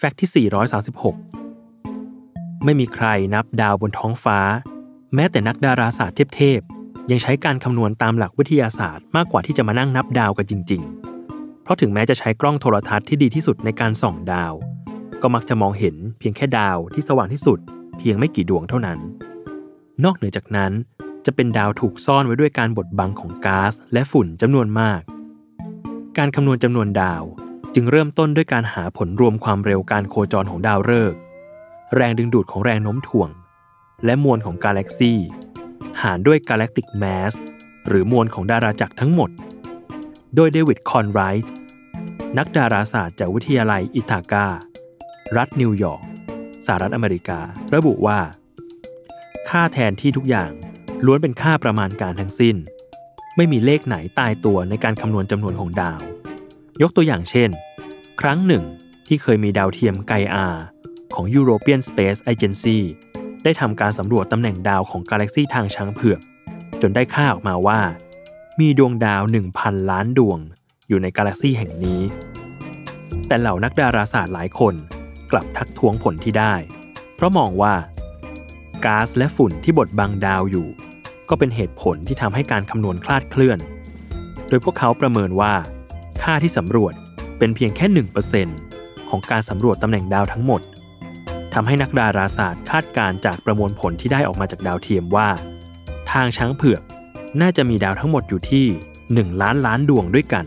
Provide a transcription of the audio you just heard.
แฟกต์ที่ 436 ไม่มีใครนับดาวบนท้องฟ้า แม้แต่นักดาราศาสตร์เทพๆ ยังใช้การคำนวณตามหลักวิทยาศาสตร์มากกว่าที่จะมานั่งนับดาวกันจริง ๆ เพราะถึงแม้จะใช้กล้องโทรทัศน์ที่ดีที่สุดในการส่องดาว ก็มักจะมองเห็นเพียงแค่ดาวที่สว่างที่สุด เพียงไม่กี่ดวงเท่านั้น นอกเหนือจากนั้น จะเป็นดาวถูกซ่อนไว้ด้วยการบดบังของก๊าซและฝุ่นจำนวนมาก การคำนวณจำนวนดาว จึงเริ่มต้นด้วยการหาผลรวมความเร็วการโคจรของดาวฤกษ์แรงดึงดูดของแรงโน้มถ่วง และมวลของกาแล็กซีหารด้วย galactic mass หรือมวลของดาราจักรทั้งหมด โดยเดวิดคอนไรท์นักดาราศาสตร์จากวิทยาลัยอิตาการัฐนิวยอร์กสหรัฐอเมริกา ระบุว่า ค่าแทนที่ทุกอย่างล้วนเป็นค่าประมาณการทั้งสิ้น ไม่มีเลขไหนตายตัวในการคำนวณจำนวนของดาว ยกตัวอย่างเช่น ครั้งหนึ่งที่เคยมีดาวเทียมไกอาของ European Space Agency ได้ทำการสำรวจตำแหน่งดาวของกาแล็กซีทางช้างเผือก จนได้ค่าออกมาว่า มีดวงดาว 1,000 ล้านดวง อยู่ในกาแล็กซีแห่งนี้ แต่เหล่านักดาราศาสตร์หลายคนกลับทักท้วงผลที่ได้ เพราะมองว่าก๊าซและฝุ่นที่บดบังดาวอยู่ ก็เป็นเหตุผลที่ทำให้การคำนวณคลาดเคลื่อน โดยพวกเขาประเมินว่า ค่าที่สำรวจเป็นเพียงแค่ 1%ของการสำรวจตำแหน่งดาวทั้งหมดทำให้นักดาราศาสตร์คาดการณ์จากประมวลผลที่ได้ออกมาจากดาวเทียมว่า ทางช้างเผือกน่าจะมีดาวทั้งหมดอยู่ที่ 1 ล้านล้านดวงด้วยกัน